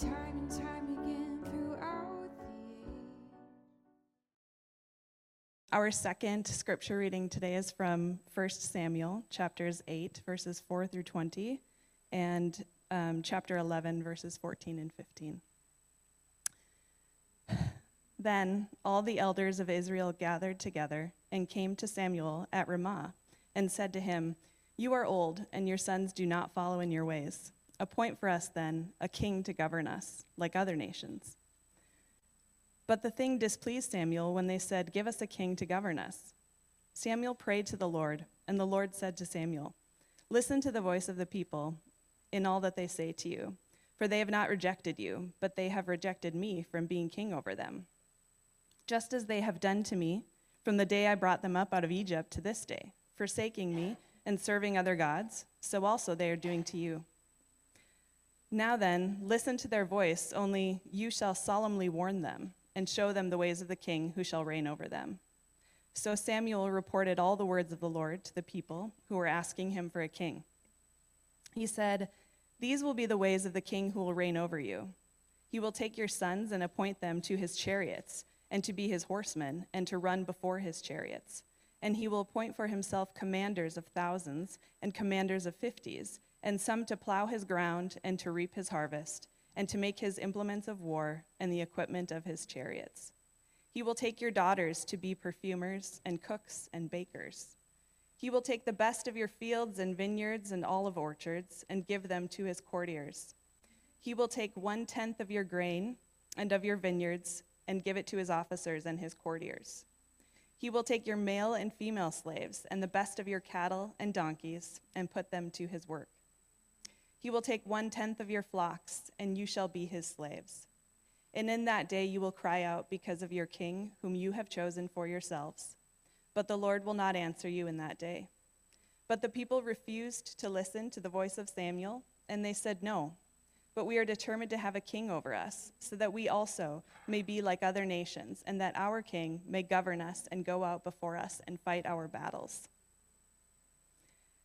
Time and time again throughout the Our second scripture reading today is from 1 Samuel, chapters 8, verses 4 through 20, and um, chapter 11, verses 14 and 15. Then all the elders of Israel gathered together and came to Samuel at Ramah and said to him, You are old, and your sons do not follow in your ways. Appoint for us, then, a king to govern us, like other nations. But the thing displeased Samuel when they said, Give us a king to govern us. Samuel prayed to the Lord, and the Lord said to Samuel, Listen to the voice of the people in all that they say to you, for they have not rejected you, but they have rejected me from being king over them. Just as they have done to me from the day I brought them up out of Egypt to this day, forsaking me and serving other gods, so also they are doing to you. Now then, listen to their voice, only you shall solemnly warn them and show them the ways of the king who shall reign over them. So Samuel reported all the words of the Lord to the people who were asking him for a king. He said, These will be the ways of the king who will reign over you. He will take your sons and appoint them to his chariots, and to be his horsemen, and to run before his chariots. And he will appoint for himself commanders of thousands and commanders of fifties, and some to plow his ground and to reap his harvest, and to make his implements of war and the equipment of his chariots. He will take your daughters to be perfumers and cooks and bakers. He will take the best of your fields and vineyards and olive orchards and give them to his courtiers. He will take one tenth of your grain and of your vineyards and give it to his officers and his courtiers. He will take your male and female slaves and the best of your cattle and donkeys and put them to his work. He will take one tenth of your flocks, and you shall be his slaves. And in that day you will cry out because of your king, whom you have chosen for yourselves. But the Lord will not answer you in that day. But the people refused to listen to the voice of Samuel, and they said, No, but we are determined to have a king over us, so that we also may be like other nations, and that our king may govern us and go out before us and fight our battles.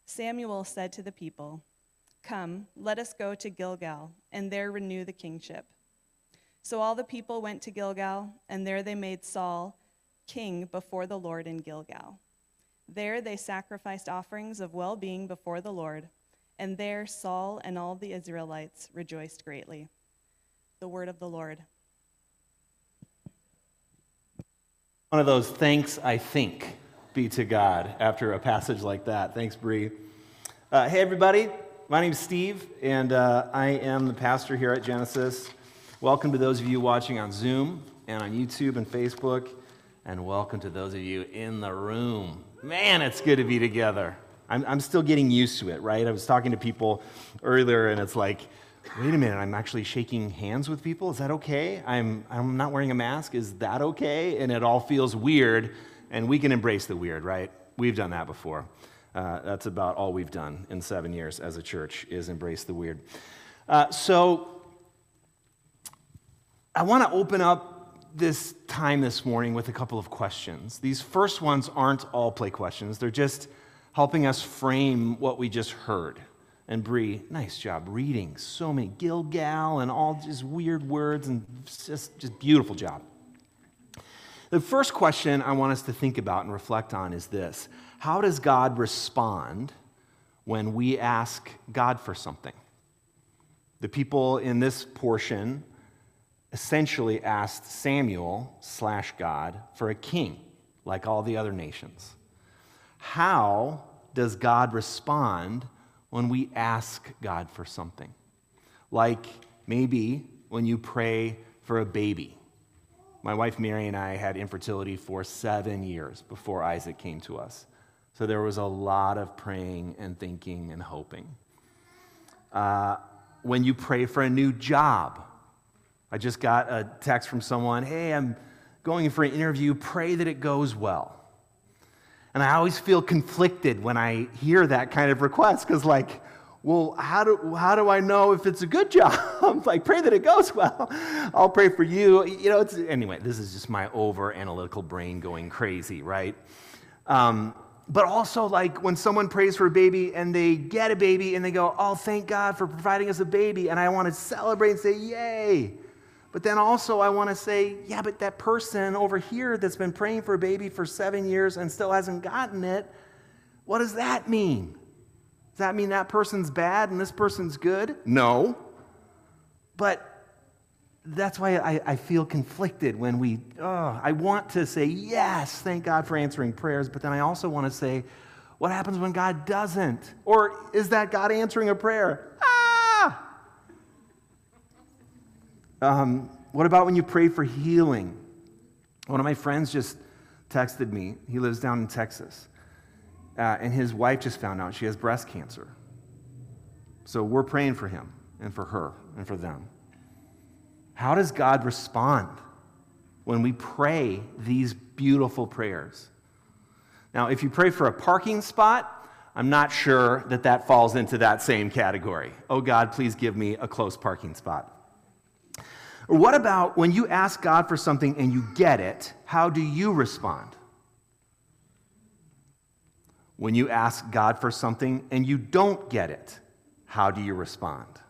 Samuel said to the people, Come, let us go to Gilgal, and there renew the kingship. So all the people went to Gilgal, and there they made Saul king before the Lord in Gilgal. There they sacrificed offerings of well being before the Lord, and there Saul and all the Israelites rejoiced greatly. The word of the Lord. One of those thanks, I think, be to God after a passage like that. Thanks, Bree. Uh, hey, everybody. My name's Steve, and uh, I am the pastor here at Genesis. Welcome to those of you watching on Zoom and on YouTube and Facebook, and welcome to those of you in the room. Man, it's good to be together. I'm, I'm still getting used to it, right? I was talking to people earlier, and it's like, wait a minute, I'm actually shaking hands with people. Is that okay? I'm, I'm not wearing a mask. Is that okay? And it all feels weird, and we can embrace the weird, right? We've done that before. Uh, that's about all we've done in seven years as a church is embrace the weird. Uh, so I want to open up this time this morning with a couple of questions. These first ones aren't all play questions, they're just helping us frame what we just heard. And Bree, nice job reading so many Gilgal and all just weird words and just, just beautiful job. The first question I want us to think about and reflect on is this How does God respond when we ask God for something? The people in this portion essentially asked Samuel slash God for a king, like all the other nations. How does God respond when we ask God for something? Like maybe when you pray for a baby. My wife Mary and I had infertility for seven years before Isaac came to us. So there was a lot of praying and thinking and hoping. Uh, when you pray for a new job, I just got a text from someone hey, I'm going for an interview, pray that it goes well. And I always feel conflicted when I hear that kind of request because, like, well, how do, how do I know if it's a good job? like, pray that it goes well. I'll pray for you. You know, it's, anyway, this is just my over analytical brain going crazy, right? Um, but also, like, when someone prays for a baby and they get a baby and they go, oh, thank God for providing us a baby. And I want to celebrate and say, yay. But then also, I want to say, yeah, but that person over here that's been praying for a baby for seven years and still hasn't gotten it, what does that mean? Does that mean that person's bad and this person's good? No. But that's why I, I feel conflicted when we, oh, I want to say, yes, thank God for answering prayers, but then I also want to say, what happens when God doesn't? Or is that God answering a prayer? Ah! Um, what about when you pray for healing? One of my friends just texted me. He lives down in Texas. Uh, and his wife just found out she has breast cancer. So we're praying for him and for her and for them. How does God respond when we pray these beautiful prayers? Now, if you pray for a parking spot, I'm not sure that that falls into that same category. Oh God, please give me a close parking spot. Or what about when you ask God for something and you get it, how do you respond? When you ask God for something and you don't get it, how do you respond?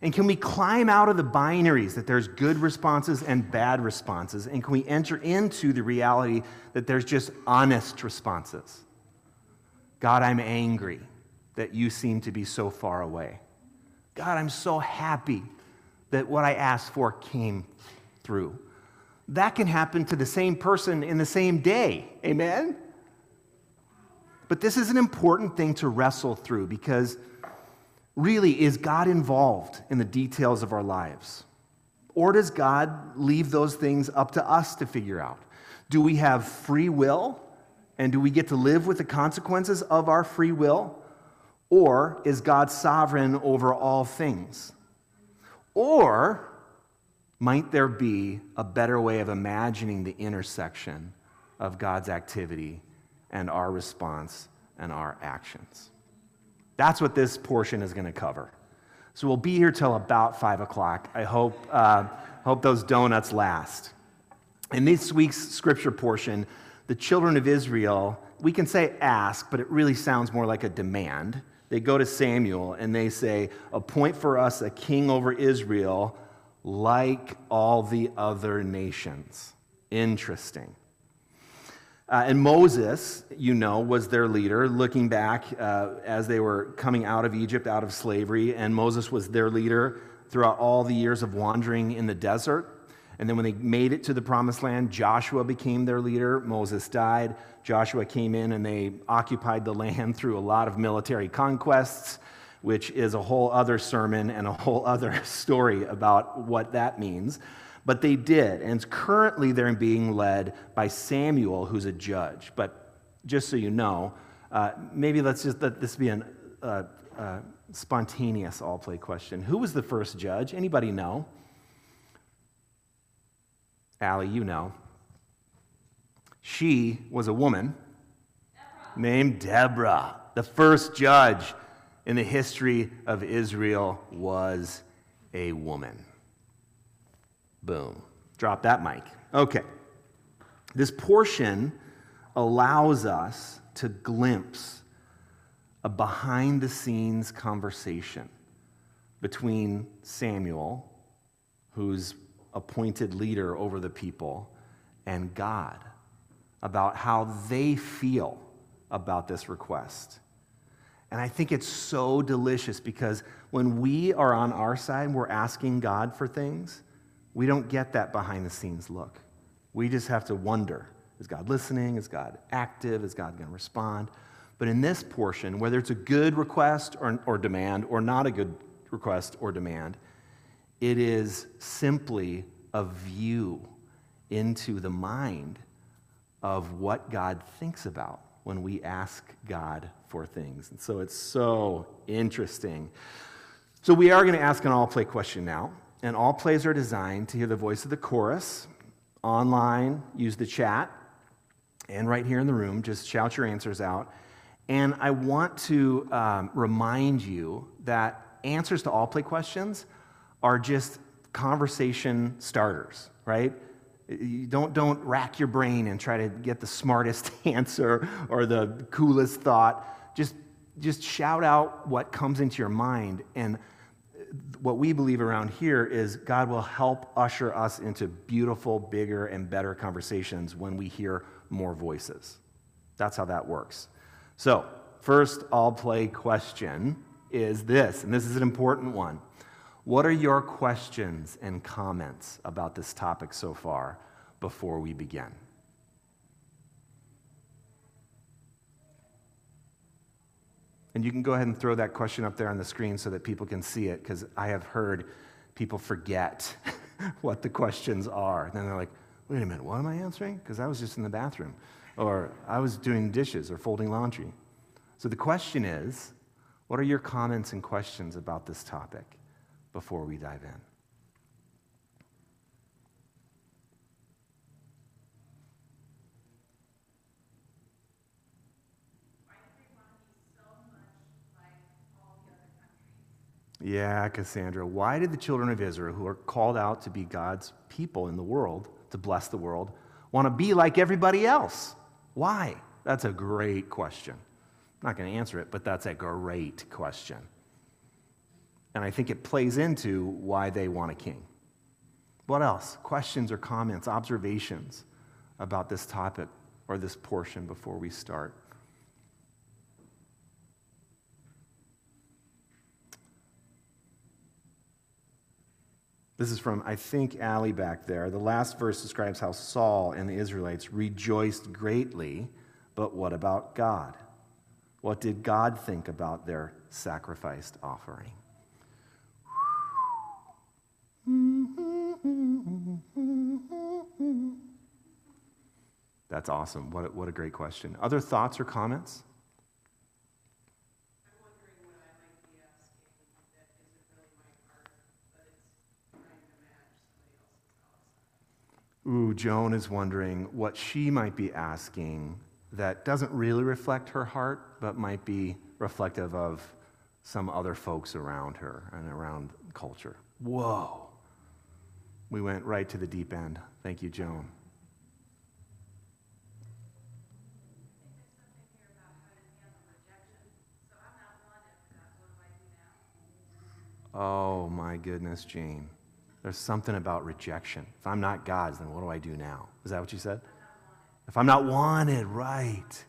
And can we climb out of the binaries that there's good responses and bad responses? And can we enter into the reality that there's just honest responses? God, I'm angry that you seem to be so far away. God, I'm so happy that what I asked for came through. That can happen to the same person in the same day. Amen? But this is an important thing to wrestle through because really, is God involved in the details of our lives? Or does God leave those things up to us to figure out? Do we have free will? And do we get to live with the consequences of our free will? Or is God sovereign over all things? Or might there be a better way of imagining the intersection of God's activity and our response and our actions? That's what this portion is going to cover. So we'll be here till about 5 o'clock. I hope, uh, hope those donuts last. In this week's scripture portion, the children of Israel, we can say ask, but it really sounds more like a demand. They go to Samuel and they say, Appoint for us a king over Israel like all the other nations. Interesting. Uh, and Moses, you know, was their leader, looking back uh, as they were coming out of Egypt, out of slavery. And Moses was their leader throughout all the years of wandering in the desert. And then when they made it to the promised land, Joshua became their leader. Moses died. Joshua came in and they occupied the land through a lot of military conquests, which is a whole other sermon and a whole other story about what that means. But they did. And currently they're being led by Samuel, who's a judge. But just so you know, uh, maybe let's just let this be a uh, uh, spontaneous all play question. Who was the first judge? Anybody know? Allie, you know. She was a woman Deborah. named Deborah. The first judge in the history of Israel was a woman. Boom. Drop that mic. Okay. This portion allows us to glimpse a behind the scenes conversation between Samuel, who's appointed leader over the people, and God about how they feel about this request. And I think it's so delicious because when we are on our side, we're asking God for things, we don't get that behind the scenes look. We just have to wonder is God listening? Is God active? Is God going to respond? But in this portion, whether it's a good request or, or demand or not a good request or demand, it is simply a view into the mind of what God thinks about when we ask God for things. And so it's so interesting. So we are going to ask an all play question now. And all plays are designed to hear the voice of the chorus. Online, use the chat. And right here in the room, just shout your answers out. And I want to um, remind you that answers to all play questions are just conversation starters, right? You don't, don't rack your brain and try to get the smartest answer or the coolest thought. Just, just shout out what comes into your mind. And what we believe around here is God will help usher us into beautiful, bigger, and better conversations when we hear more voices. That's how that works. So, first all play question is this, and this is an important one. What are your questions and comments about this topic so far before we begin? And you can go ahead and throw that question up there on the screen so that people can see it, because I have heard people forget what the questions are. And then they're like, wait a minute, what am I answering? Because I was just in the bathroom, or I was doing dishes or folding laundry. So the question is, what are your comments and questions about this topic? before we dive in. Yeah, Cassandra. Why did the children of Israel, who are called out to be God's people in the world, to bless the world, want to be like everybody else? Why? That's a great question. I'm not going to answer it, but that's a great question. And I think it plays into why they want a king. What else? Questions or comments, observations about this topic or this portion before we start? This is from, I think, Allie back there. The last verse describes how Saul and the Israelites rejoiced greatly, but what about God? What did God think about their sacrificed offering? That's awesome. What a, what a great question. Other thoughts or comments? Ooh, Joan is wondering what she might be asking that doesn't really reflect her heart, but might be reflective of some other folks around her and around culture. Whoa. We went right to the deep end. Thank you, Joan. Oh my goodness, Jane. There's something about rejection. If I'm not God's, then what do I do now? Is that what you said? If I'm not wanted, right.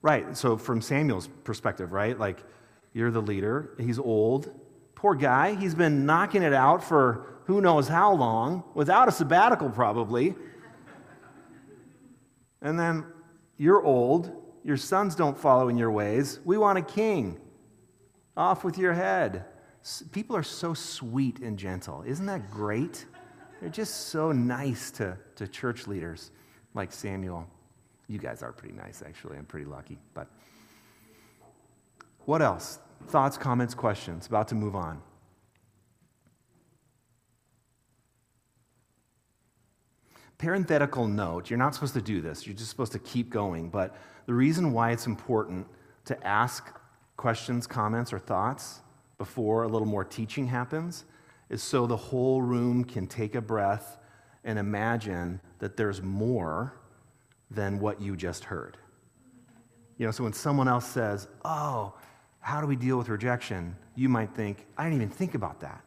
Right. So, from Samuel's perspective, right? Like, you're the leader. He's old. Poor guy. He's been knocking it out for who knows how long, without a sabbatical probably. And then you're old, your sons don't follow in your ways. We want a king. Off with your head. People are so sweet and gentle. Isn't that great? They're just so nice to, to church leaders like Samuel. You guys are pretty nice, actually. I'm pretty lucky. But what else? Thoughts, comments, questions? About to move on. Parenthetical note you're not supposed to do this, you're just supposed to keep going. But the reason why it's important to ask questions, comments, or thoughts before a little more teaching happens is so the whole room can take a breath and imagine that there's more than what you just heard. You know, so when someone else says, Oh, how do we deal with rejection? You might think, I didn't even think about that.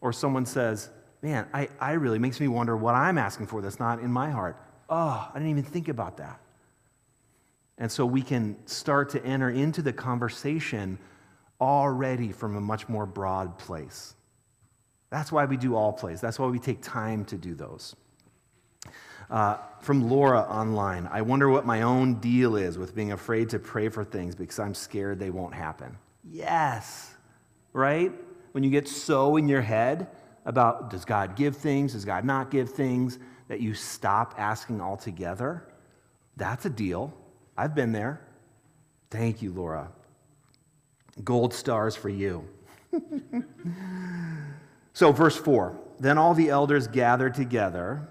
Or someone says, man, I, I really makes me wonder what I'm asking for that's not in my heart. Oh, I didn't even think about that. And so we can start to enter into the conversation already from a much more broad place. That's why we do all plays. That's why we take time to do those. Uh, from Laura online, I wonder what my own deal is with being afraid to pray for things because I'm scared they won't happen. Yes, right? When you get so in your head about does God give things, does God not give things, that you stop asking altogether, that's a deal. I've been there. Thank you, Laura. Gold stars for you. so, verse 4 Then all the elders gathered together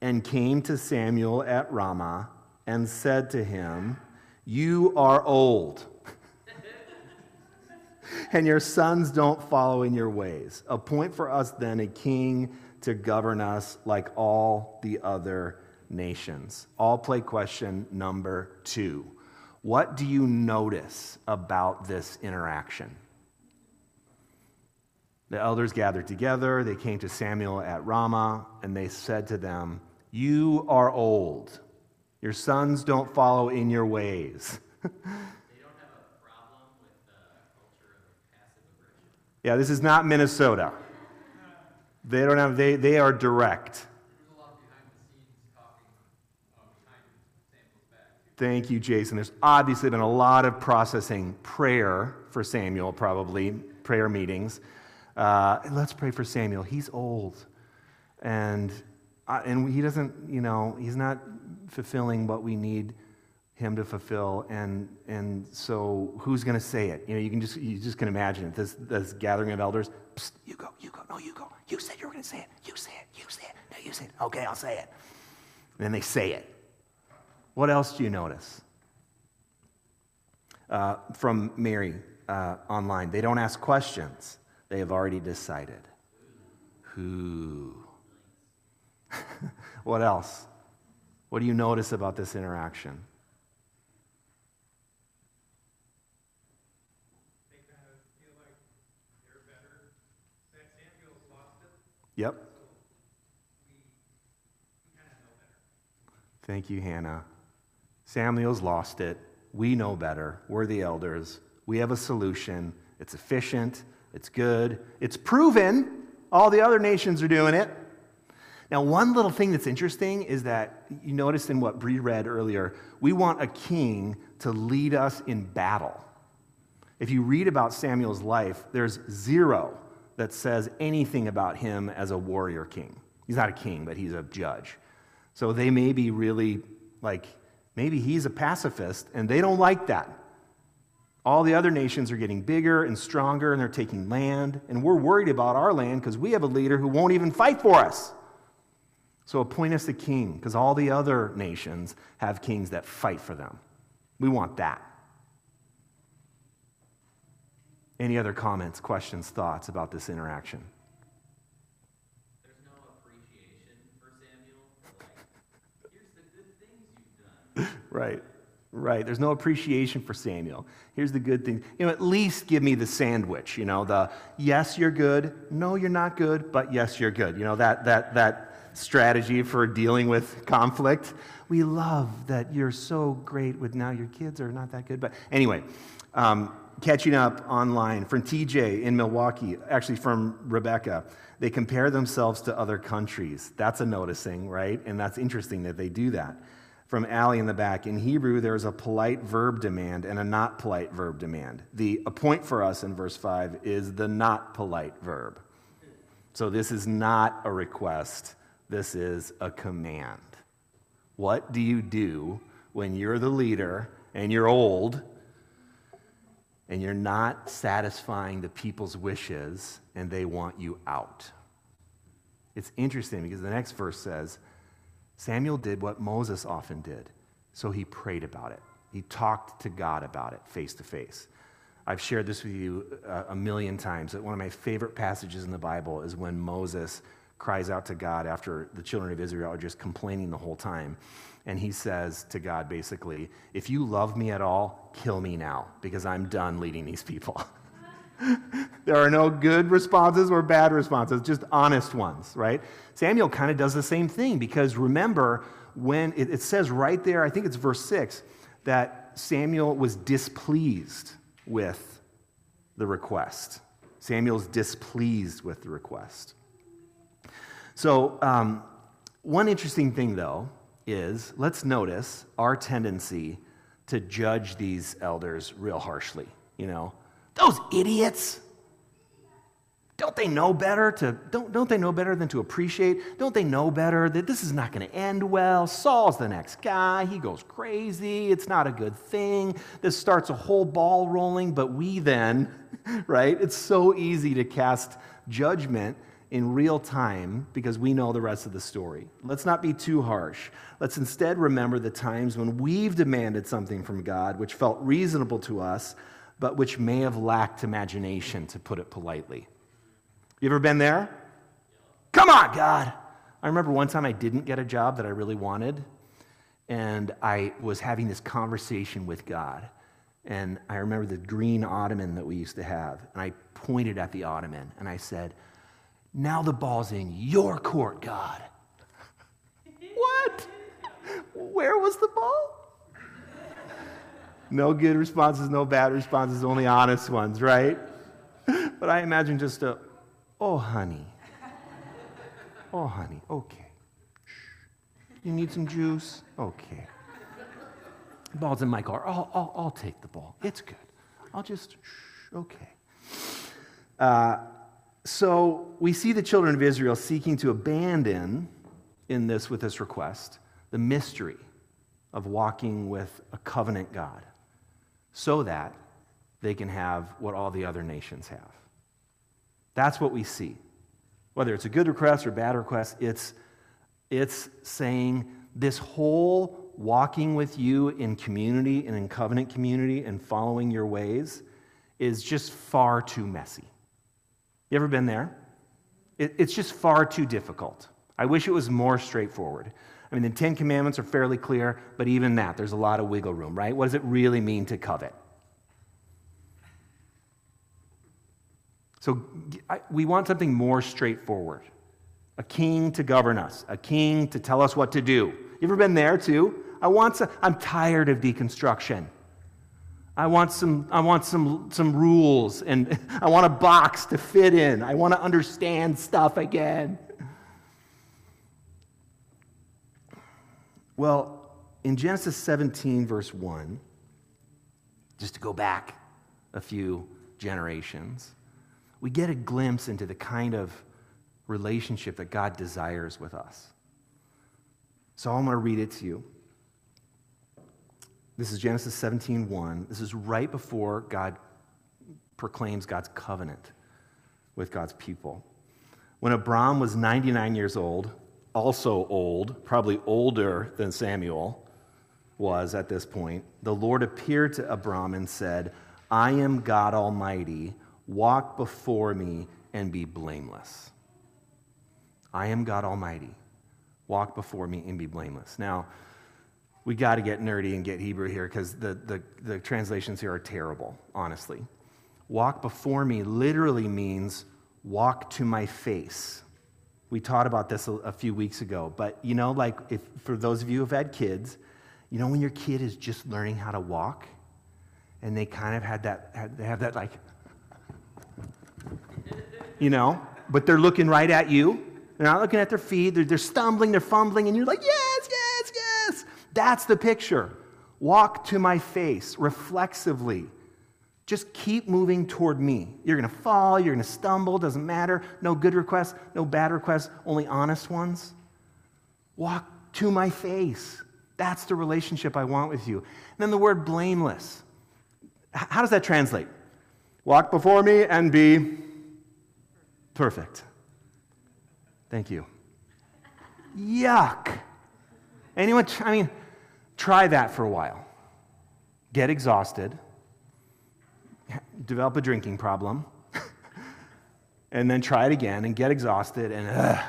and came to Samuel at Ramah and said to him, You are old, and your sons don't follow in your ways. Appoint for us then a king to govern us like all the other nations. All play question number two. What do you notice about this interaction? The elders gathered together. They came to Samuel at Ramah, and they said to them, You are old. Your sons don't follow in your ways. yeah, this is not Minnesota. They don't have, they, they are direct. Thank you, Jason. There's obviously been a lot of processing prayer for Samuel, probably, prayer meetings. Uh, let's pray for Samuel. He's old. And, and he doesn't, you know, he's not fulfilling what we need him to fulfill. And, and so who's going to say it? You know, you can just, you just can imagine it. This, this gathering of elders. Psst, you go, you go, no, you go. You said you were going to say it. You say it, you say it. No, you say it. Okay, I'll say it. And then they say it. What else do you notice? Uh, from Mary uh, online, they don't ask questions, they have already decided. Who? what else? What do you notice about this interaction? Yep. Thank you, Hannah. Samuel's lost it. We know better. We're the elders. We have a solution. It's efficient. It's good. It's proven. All the other nations are doing it. Now, one little thing that's interesting is that you noticed in what Bree read earlier, we want a king to lead us in battle. If you read about Samuel's life, there's zero that says anything about him as a warrior king. He's not a king, but he's a judge. So they may be really like Maybe he's a pacifist, and they don't like that. All the other nations are getting bigger and stronger, and they're taking land, and we're worried about our land because we have a leader who won't even fight for us. So appoint us a king, because all the other nations have kings that fight for them. We want that. Any other comments, questions, thoughts about this interaction? Right. Right. There's no appreciation for Samuel. Here's the good thing. You know, at least give me the sandwich, you know, the yes, you're good, no, you're not good, but yes, you're good. You know, that that that strategy for dealing with conflict. We love that you're so great with now your kids are not that good. But anyway, um, catching up online from TJ in Milwaukee, actually from Rebecca. They compare themselves to other countries. That's a noticing, right? And that's interesting that they do that from Allie in the back. In Hebrew, there's a polite verb demand and a not polite verb demand. The appoint for us in verse 5 is the not polite verb. So this is not a request, this is a command. What do you do when you're the leader and you're old and you're not satisfying the people's wishes and they want you out? It's interesting because the next verse says, Samuel did what Moses often did. So he prayed about it. He talked to God about it face to face. I've shared this with you uh, a million times that one of my favorite passages in the Bible is when Moses cries out to God after the children of Israel are just complaining the whole time. And he says to God, basically, if you love me at all, kill me now, because I'm done leading these people. there are no good responses or bad responses, just honest ones, right? Samuel kind of does the same thing because remember, when it, it says right there, I think it's verse 6, that Samuel was displeased with the request. Samuel's displeased with the request. So, um, one interesting thing, though, is let's notice our tendency to judge these elders real harshly. You know, those idiots. Don't they know better to don't, don't they know better than to appreciate? Don't they know better that this is not going to end well? Saul's the next guy. He goes crazy. It's not a good thing. This starts a whole ball rolling, but we then, right? It's so easy to cast judgment in real time because we know the rest of the story. Let's not be too harsh. Let's instead remember the times when we've demanded something from God which felt reasonable to us, but which may have lacked imagination, to put it politely. You ever been there? Come on, God. I remember one time I didn't get a job that I really wanted, and I was having this conversation with God. And I remember the green ottoman that we used to have, and I pointed at the ottoman and I said, Now the ball's in your court, God. what? Where was the ball? No good responses, no bad responses, only honest ones, right? But I imagine just a, Oh, honey. Oh, honey. Okay. You need some juice? Okay. Ball's in my car. I'll, I'll, I'll take the ball. It's good. I'll just. Okay. Uh, so we see the children of Israel seeking to abandon in this with this request the mystery of walking with a covenant God so that they can have what all the other nations have. That's what we see. Whether it's a good request or bad request, it's, it's saying this whole walking with you in community and in covenant community and following your ways is just far too messy. You ever been there? It, it's just far too difficult. I wish it was more straightforward. I mean, the Ten Commandments are fairly clear, but even that, there's a lot of wiggle room, right? What does it really mean to covet? So we want something more straightforward a king to govern us, a king to tell us what to do. You ever been there too? I want some, I'm tired of deconstruction. I want some, I want some, some rules and I want a box to fit in. I want to understand stuff again. Well, in Genesis 17, verse 1, just to go back a few generations, we get a glimpse into the kind of relationship that God desires with us. So I'm going to read it to you. This is Genesis 17:1. This is right before God proclaims God's covenant with God's people. When Abram was 99 years old, also old, probably older than Samuel was at this point, the Lord appeared to Abram and said, I am God Almighty. Walk before me and be blameless. I am God Almighty. Walk before me and be blameless. Now, we got to get nerdy and get Hebrew here because the, the, the translations here are terrible, honestly. Walk before me literally means walk to my face. We taught about this a, a few weeks ago, but you know, like if, for those of you who've had kids, you know when your kid is just learning how to walk and they kind of had that, had, they have that like, you know, but they're looking right at you. They're not looking at their feet. They're, they're stumbling, they're fumbling, and you're like, yes, yes, yes. That's the picture. Walk to my face reflexively. Just keep moving toward me. You're going to fall, you're going to stumble, doesn't matter. No good requests, no bad requests, only honest ones. Walk to my face. That's the relationship I want with you. And then the word blameless. How does that translate? Walk before me and be perfect. Thank you. Yuck. Anyone, I mean, try that for a while. Get exhausted, develop a drinking problem, and then try it again and get exhausted. And ugh.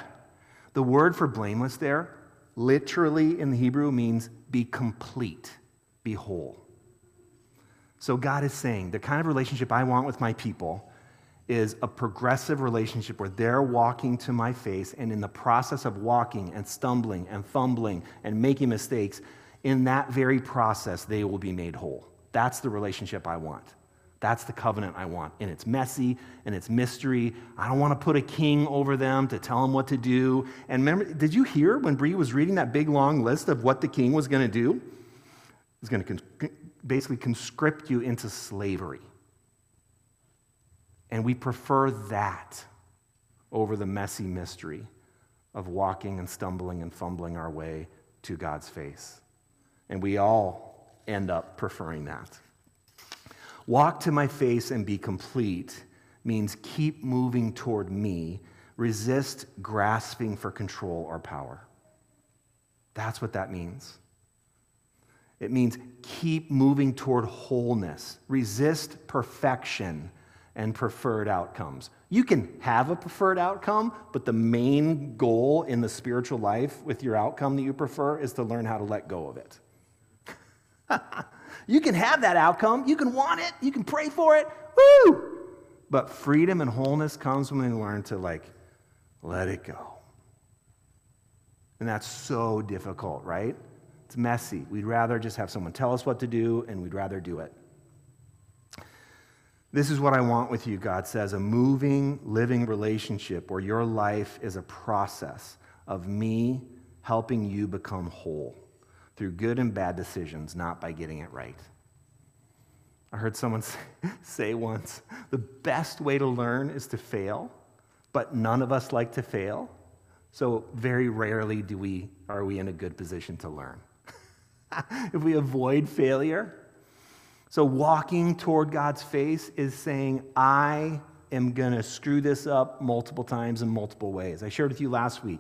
the word for blameless there, literally in the Hebrew, means be complete, be whole. So God is saying the kind of relationship I want with my people is a progressive relationship where they're walking to my face, and in the process of walking and stumbling and fumbling and making mistakes, in that very process, they will be made whole. That's the relationship I want. That's the covenant I want. And it's messy and it's mystery. I don't want to put a king over them to tell them what to do. And remember, did you hear when Bree was reading that big long list of what the king was going to do? He's going to basically conscript you into slavery. And we prefer that over the messy mystery of walking and stumbling and fumbling our way to God's face. And we all end up preferring that. Walk to my face and be complete means keep moving toward me, resist grasping for control or power. That's what that means. It means keep moving toward wholeness, resist perfection and preferred outcomes. You can have a preferred outcome, but the main goal in the spiritual life with your outcome that you prefer is to learn how to let go of it. you can have that outcome, you can want it, you can pray for it, woo! But freedom and wholeness comes when we learn to like let it go. And that's so difficult, right? It's messy. We'd rather just have someone tell us what to do and we'd rather do it. This is what I want with you, God says a moving, living relationship where your life is a process of me helping you become whole through good and bad decisions, not by getting it right. I heard someone say once the best way to learn is to fail, but none of us like to fail. So very rarely do we, are we in a good position to learn. if we avoid failure, so, walking toward God's face is saying, I am going to screw this up multiple times in multiple ways. I shared with you last week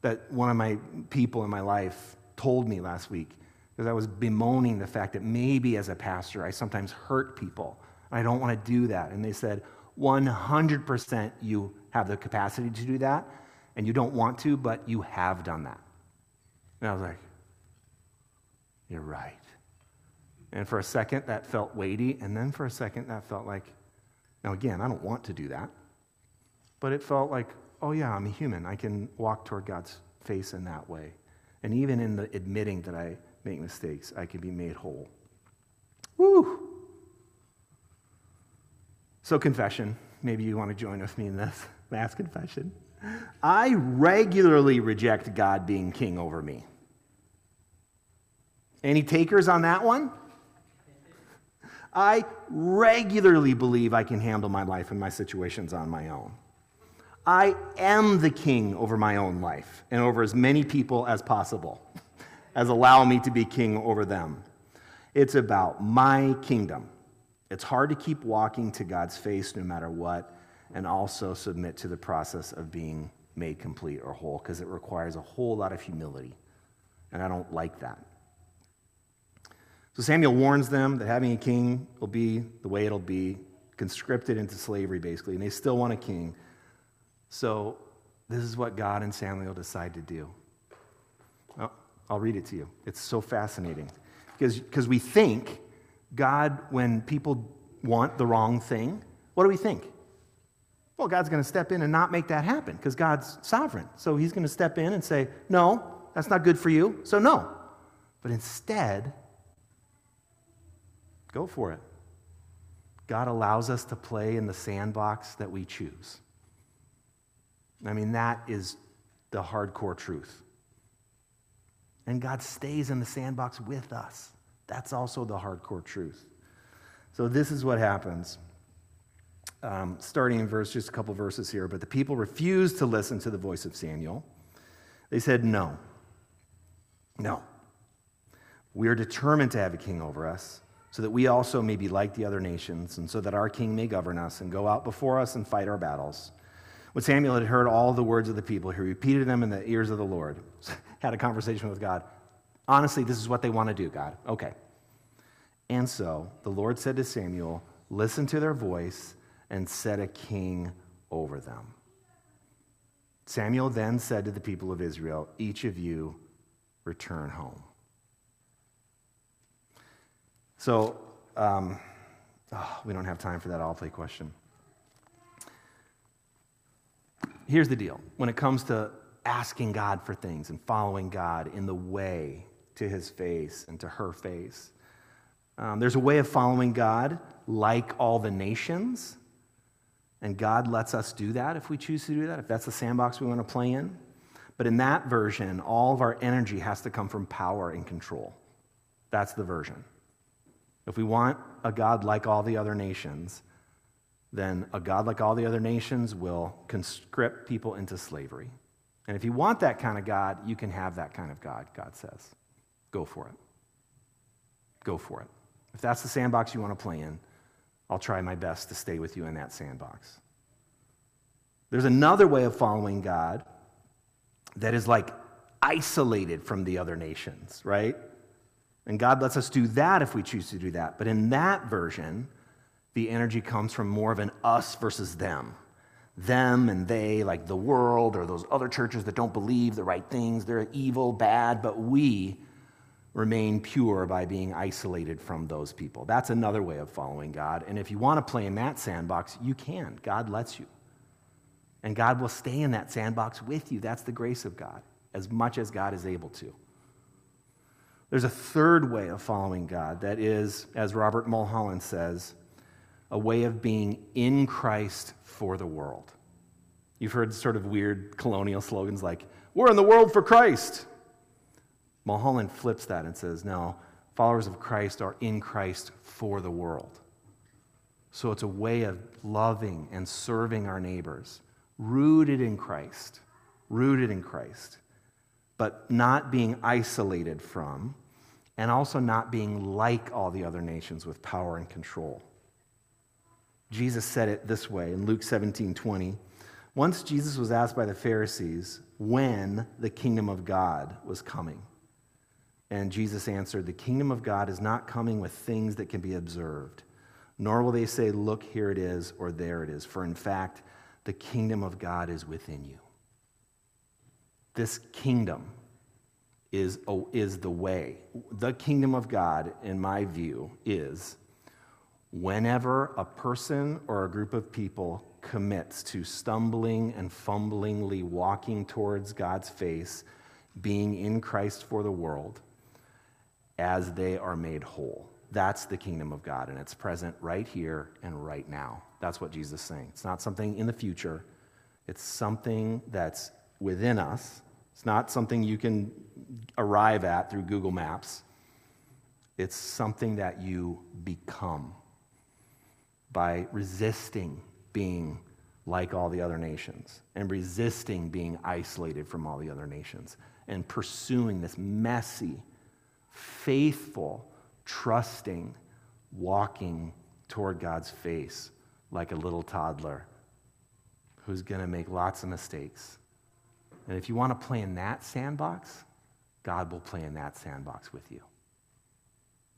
that one of my people in my life told me last week because I was bemoaning the fact that maybe as a pastor, I sometimes hurt people. I don't want to do that. And they said, 100% you have the capacity to do that, and you don't want to, but you have done that. And I was like, You're right. And for a second, that felt weighty. And then for a second, that felt like, now again, I don't want to do that. But it felt like, oh yeah, I'm a human. I can walk toward God's face in that way. And even in the admitting that I make mistakes, I can be made whole. Woo! So, confession. Maybe you want to join with me in this last confession. I regularly reject God being king over me. Any takers on that one? I regularly believe I can handle my life and my situations on my own. I am the king over my own life and over as many people as possible, as allow me to be king over them. It's about my kingdom. It's hard to keep walking to God's face no matter what, and also submit to the process of being made complete or whole, because it requires a whole lot of humility. And I don't like that. So Samuel warns them that having a king will be the way it'll be, conscripted into slavery, basically, and they still want a king. So this is what God and Samuel decide to do. Well, I'll read it to you. It's so fascinating. Because, because we think God, when people want the wrong thing, what do we think? Well, God's going to step in and not make that happen because God's sovereign. So he's going to step in and say, No, that's not good for you. So, no. But instead, Go for it. God allows us to play in the sandbox that we choose. I mean, that is the hardcore truth. And God stays in the sandbox with us. That's also the hardcore truth. So, this is what happens. Um, starting in verse, just a couple verses here. But the people refused to listen to the voice of Samuel. They said, No. No. We are determined to have a king over us so that we also may be like the other nations, and so that our king may govern us and go out before us and fight our battles. When Samuel had heard all the words of the people, he repeated them in the ears of the Lord, had a conversation with God. Honestly, this is what they want to do, God. Okay. And so the Lord said to Samuel, Listen to their voice and set a king over them. Samuel then said to the people of Israel, Each of you return home. So, um, oh, we don't have time for that all play question. Here's the deal when it comes to asking God for things and following God in the way to his face and to her face. Um, there's a way of following God like all the nations. And God lets us do that if we choose to do that, if that's the sandbox we want to play in. But in that version, all of our energy has to come from power and control. That's the version. If we want a God like all the other nations, then a God like all the other nations will conscript people into slavery. And if you want that kind of God, you can have that kind of God, God says. Go for it. Go for it. If that's the sandbox you want to play in, I'll try my best to stay with you in that sandbox. There's another way of following God that is like isolated from the other nations, right? And God lets us do that if we choose to do that. But in that version, the energy comes from more of an us versus them. Them and they, like the world or those other churches that don't believe the right things. They're evil, bad, but we remain pure by being isolated from those people. That's another way of following God. And if you want to play in that sandbox, you can. God lets you. And God will stay in that sandbox with you. That's the grace of God, as much as God is able to. There's a third way of following God that is, as Robert Mulholland says, a way of being in Christ for the world. You've heard sort of weird colonial slogans like, We're in the world for Christ. Mulholland flips that and says, no, followers of Christ are in Christ for the world. So it's a way of loving and serving our neighbors, rooted in Christ, rooted in Christ, but not being isolated from, and also not being like all the other nations with power and control. Jesus said it this way in Luke 17 20. Once Jesus was asked by the Pharisees when the kingdom of God was coming. And Jesus answered, The kingdom of God is not coming with things that can be observed, nor will they say, Look, here it is, or there it is. For in fact, the kingdom of God is within you. This kingdom is, oh, is the way. The kingdom of God, in my view, is whenever a person or a group of people commits to stumbling and fumblingly walking towards God's face, being in Christ for the world as they are made whole. That's the kingdom of God, and it's present right here and right now. That's what Jesus is saying. It's not something in the future, it's something that's within us. It's not something you can arrive at through Google Maps. It's something that you become by resisting being like all the other nations and resisting being isolated from all the other nations and pursuing this messy, faithful, trusting, walking toward God's face like a little toddler who's going to make lots of mistakes. And if you want to play in that sandbox, God will play in that sandbox with you.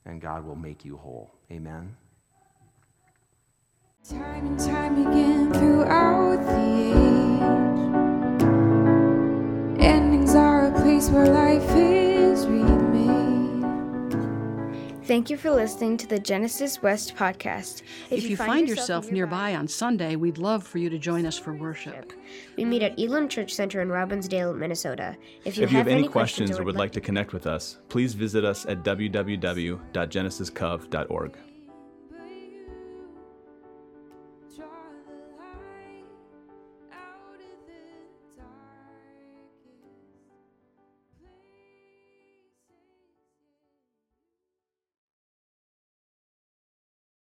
And God will make you whole. Amen. Time and time again throughout the age, endings are a place where life is remade. Thank you for listening to the Genesis West podcast. If, if you, you, find, find yourself, yourself nearby, nearby on Sunday, we'd love for you to join us for worship. We meet at Elam Church Center in Robbinsdale, Minnesota. If you, if you have, have, any questions, questions or would like to connect with us, please visit us at www.genesiscov.org.